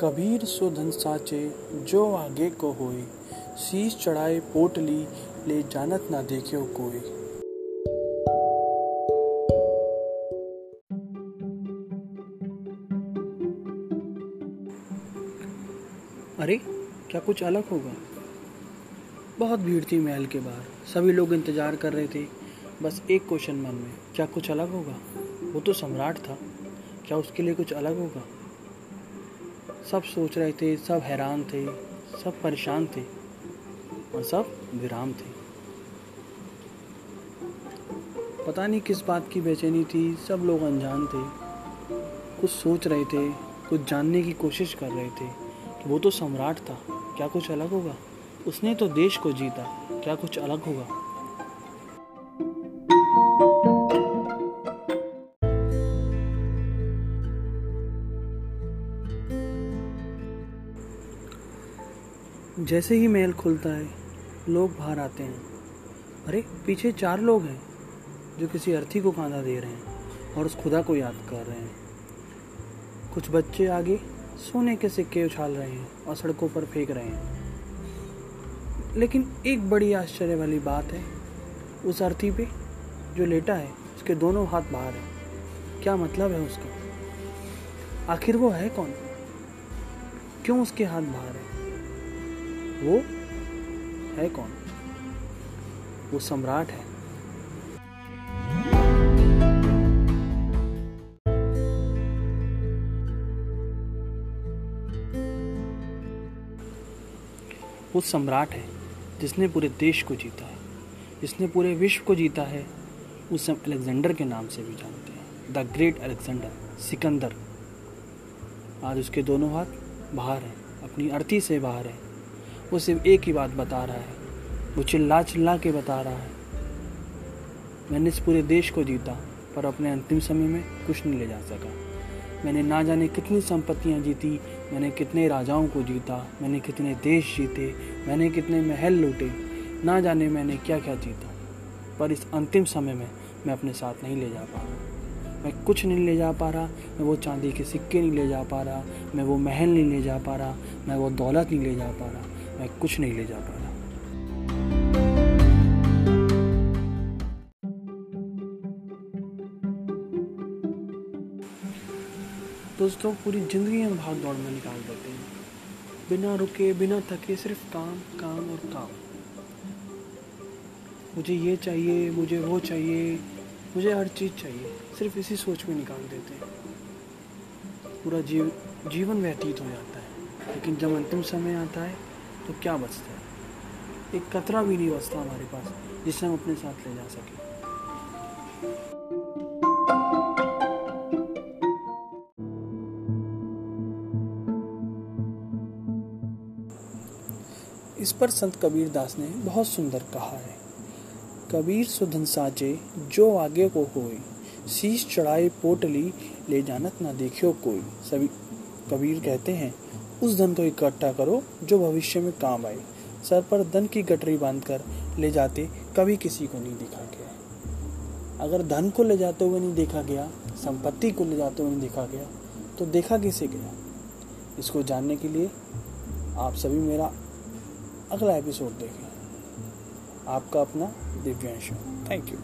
कबीर सुधन साचे, जो आगे को होए। शीश चढ़ाए पोटली ले जानत ना देखियो कोई अरे, क्या कुछ अलग होगा? बहुत भीड़ थी महल के बाहर। सभी लोग इंतज़ार कर रहे थे। बस एक क्वेश्चन मन में, क्या कुछ अलग होगा? वो तो सम्राट था। क्या उसके लिए कुछ अलग होगा? सब सोच रहे थे, सब हैरान थे, सब परेशान थे और सब विराम थे। पता नहीं किस बात की बेचैनी थी, सब लोग अनजान थे। कुछ सोच रहे थे, कुछ जानने की कोशिश कर रहे थे वो तो सम्राट था, क्या कुछ अलग होगा? उसने तो देश को जीता, क्या कुछ अलग होगा? जैसे ही महल खुलता है, लोग बाहर आते हैं। अरे, पीछे चार लोग हैं जो किसी अर्थी को कांधा दे रहे हैं और उस खुदा को याद कर रहे हैं। कुछ बच्चे आगे सोने के सिक्के उछाल रहे हैं और सड़कों पर फेंक रहे हैं। लेकिन एक बड़ी आश्चर्य वाली बात है, उस अर्थी पे जो लेटा है, उसके दोनों हाथ बाहर हैं। क्या मतलब है उसका? आखिर वो है कौन? क्यों उसके हाथ बाहर है? वो है कौन? वो सम्राट है। वो सम्राट है, जिसने पूरे देश को जीता है। जिसने पूरे विश्व को जीता है, उसे हम अलेक्जेंडर के नाम से भी जानते हैं। द ग्रेट अलेक्जेंडर, सिकंदर। आज उसके दोनों हाथ बाहर हैं, अपनी अर्थी से बाहर है। वो सिर्फ़ एक ही बात बता रहा है। वो चिल्ला चिल्ला के बता रहा है। मैंने इस पूरे देश को जीता, पर अपने अंतिम समय में कुछ नहीं ले जा सका। मैंने ना जाने कितनी संपत्तियाँ जीती, मैंने कितने राजाओं को जीता, मैंने कितने देश जीते, मैंने कितने महल लूटे। ना जाने मैंने क्या क्या जीता, पर इस अंतिम समय में मैं अपने साथ नहीं ले जा पा रहा। मैं कुछ नहीं ले जा पा रहा, मैं वो चांदी के सिक्के नहीं ले जा पा रहा, मैं वो महल नहीं ले जा पा रहा, मैं वो दौलत नहीं ले जा पा रहा। मैं कुछ नहीं ले जा पा रहा। दोस्तों, पूरी ज़िंदगी हम भाग दौड़ में निकाल देते हैं। बिना रुके, बिना थके, सिर्फ़ काम काम और काम। मुझे ये चाहिए, मुझे वो चाहिए, मुझे हर चीज़ चाहिए। सिर्फ़ इसी सोच में निकाल देते हैं। पूरा जीव, जीवन व्यतीत हो जाता है, लेकिन जब अंतिम समय आता है तो क्या बचता है? एक कतरा भी नहीं बचता हमारे पास, जिसे हम अपने साथ ले जा सकें। इस पर संत कबीर दास ने बहुत सुंदर कहा है। कबीर सुधन साजे, जो आगे को होए, शीश चढ़ाए पोटली, ले जानत ना देखियो कोई। सभी कबीर कहते हैं उस धन को इकट्ठा करो जो भविष्य में काम आए। सर पर धन की गटरी बांधकर ले जाते कभी किसी को नहीं देखा गया। अगर धन को ले जाते हुए नहीं देखा गया, संपत्ति को ले जाते हुए नहीं देखा गया तो देखा किसे गया? इसको जानने के लिए आप सभी मेरा अगला एपिसोड देखें। आपका अपना दिव्यांश। Thank you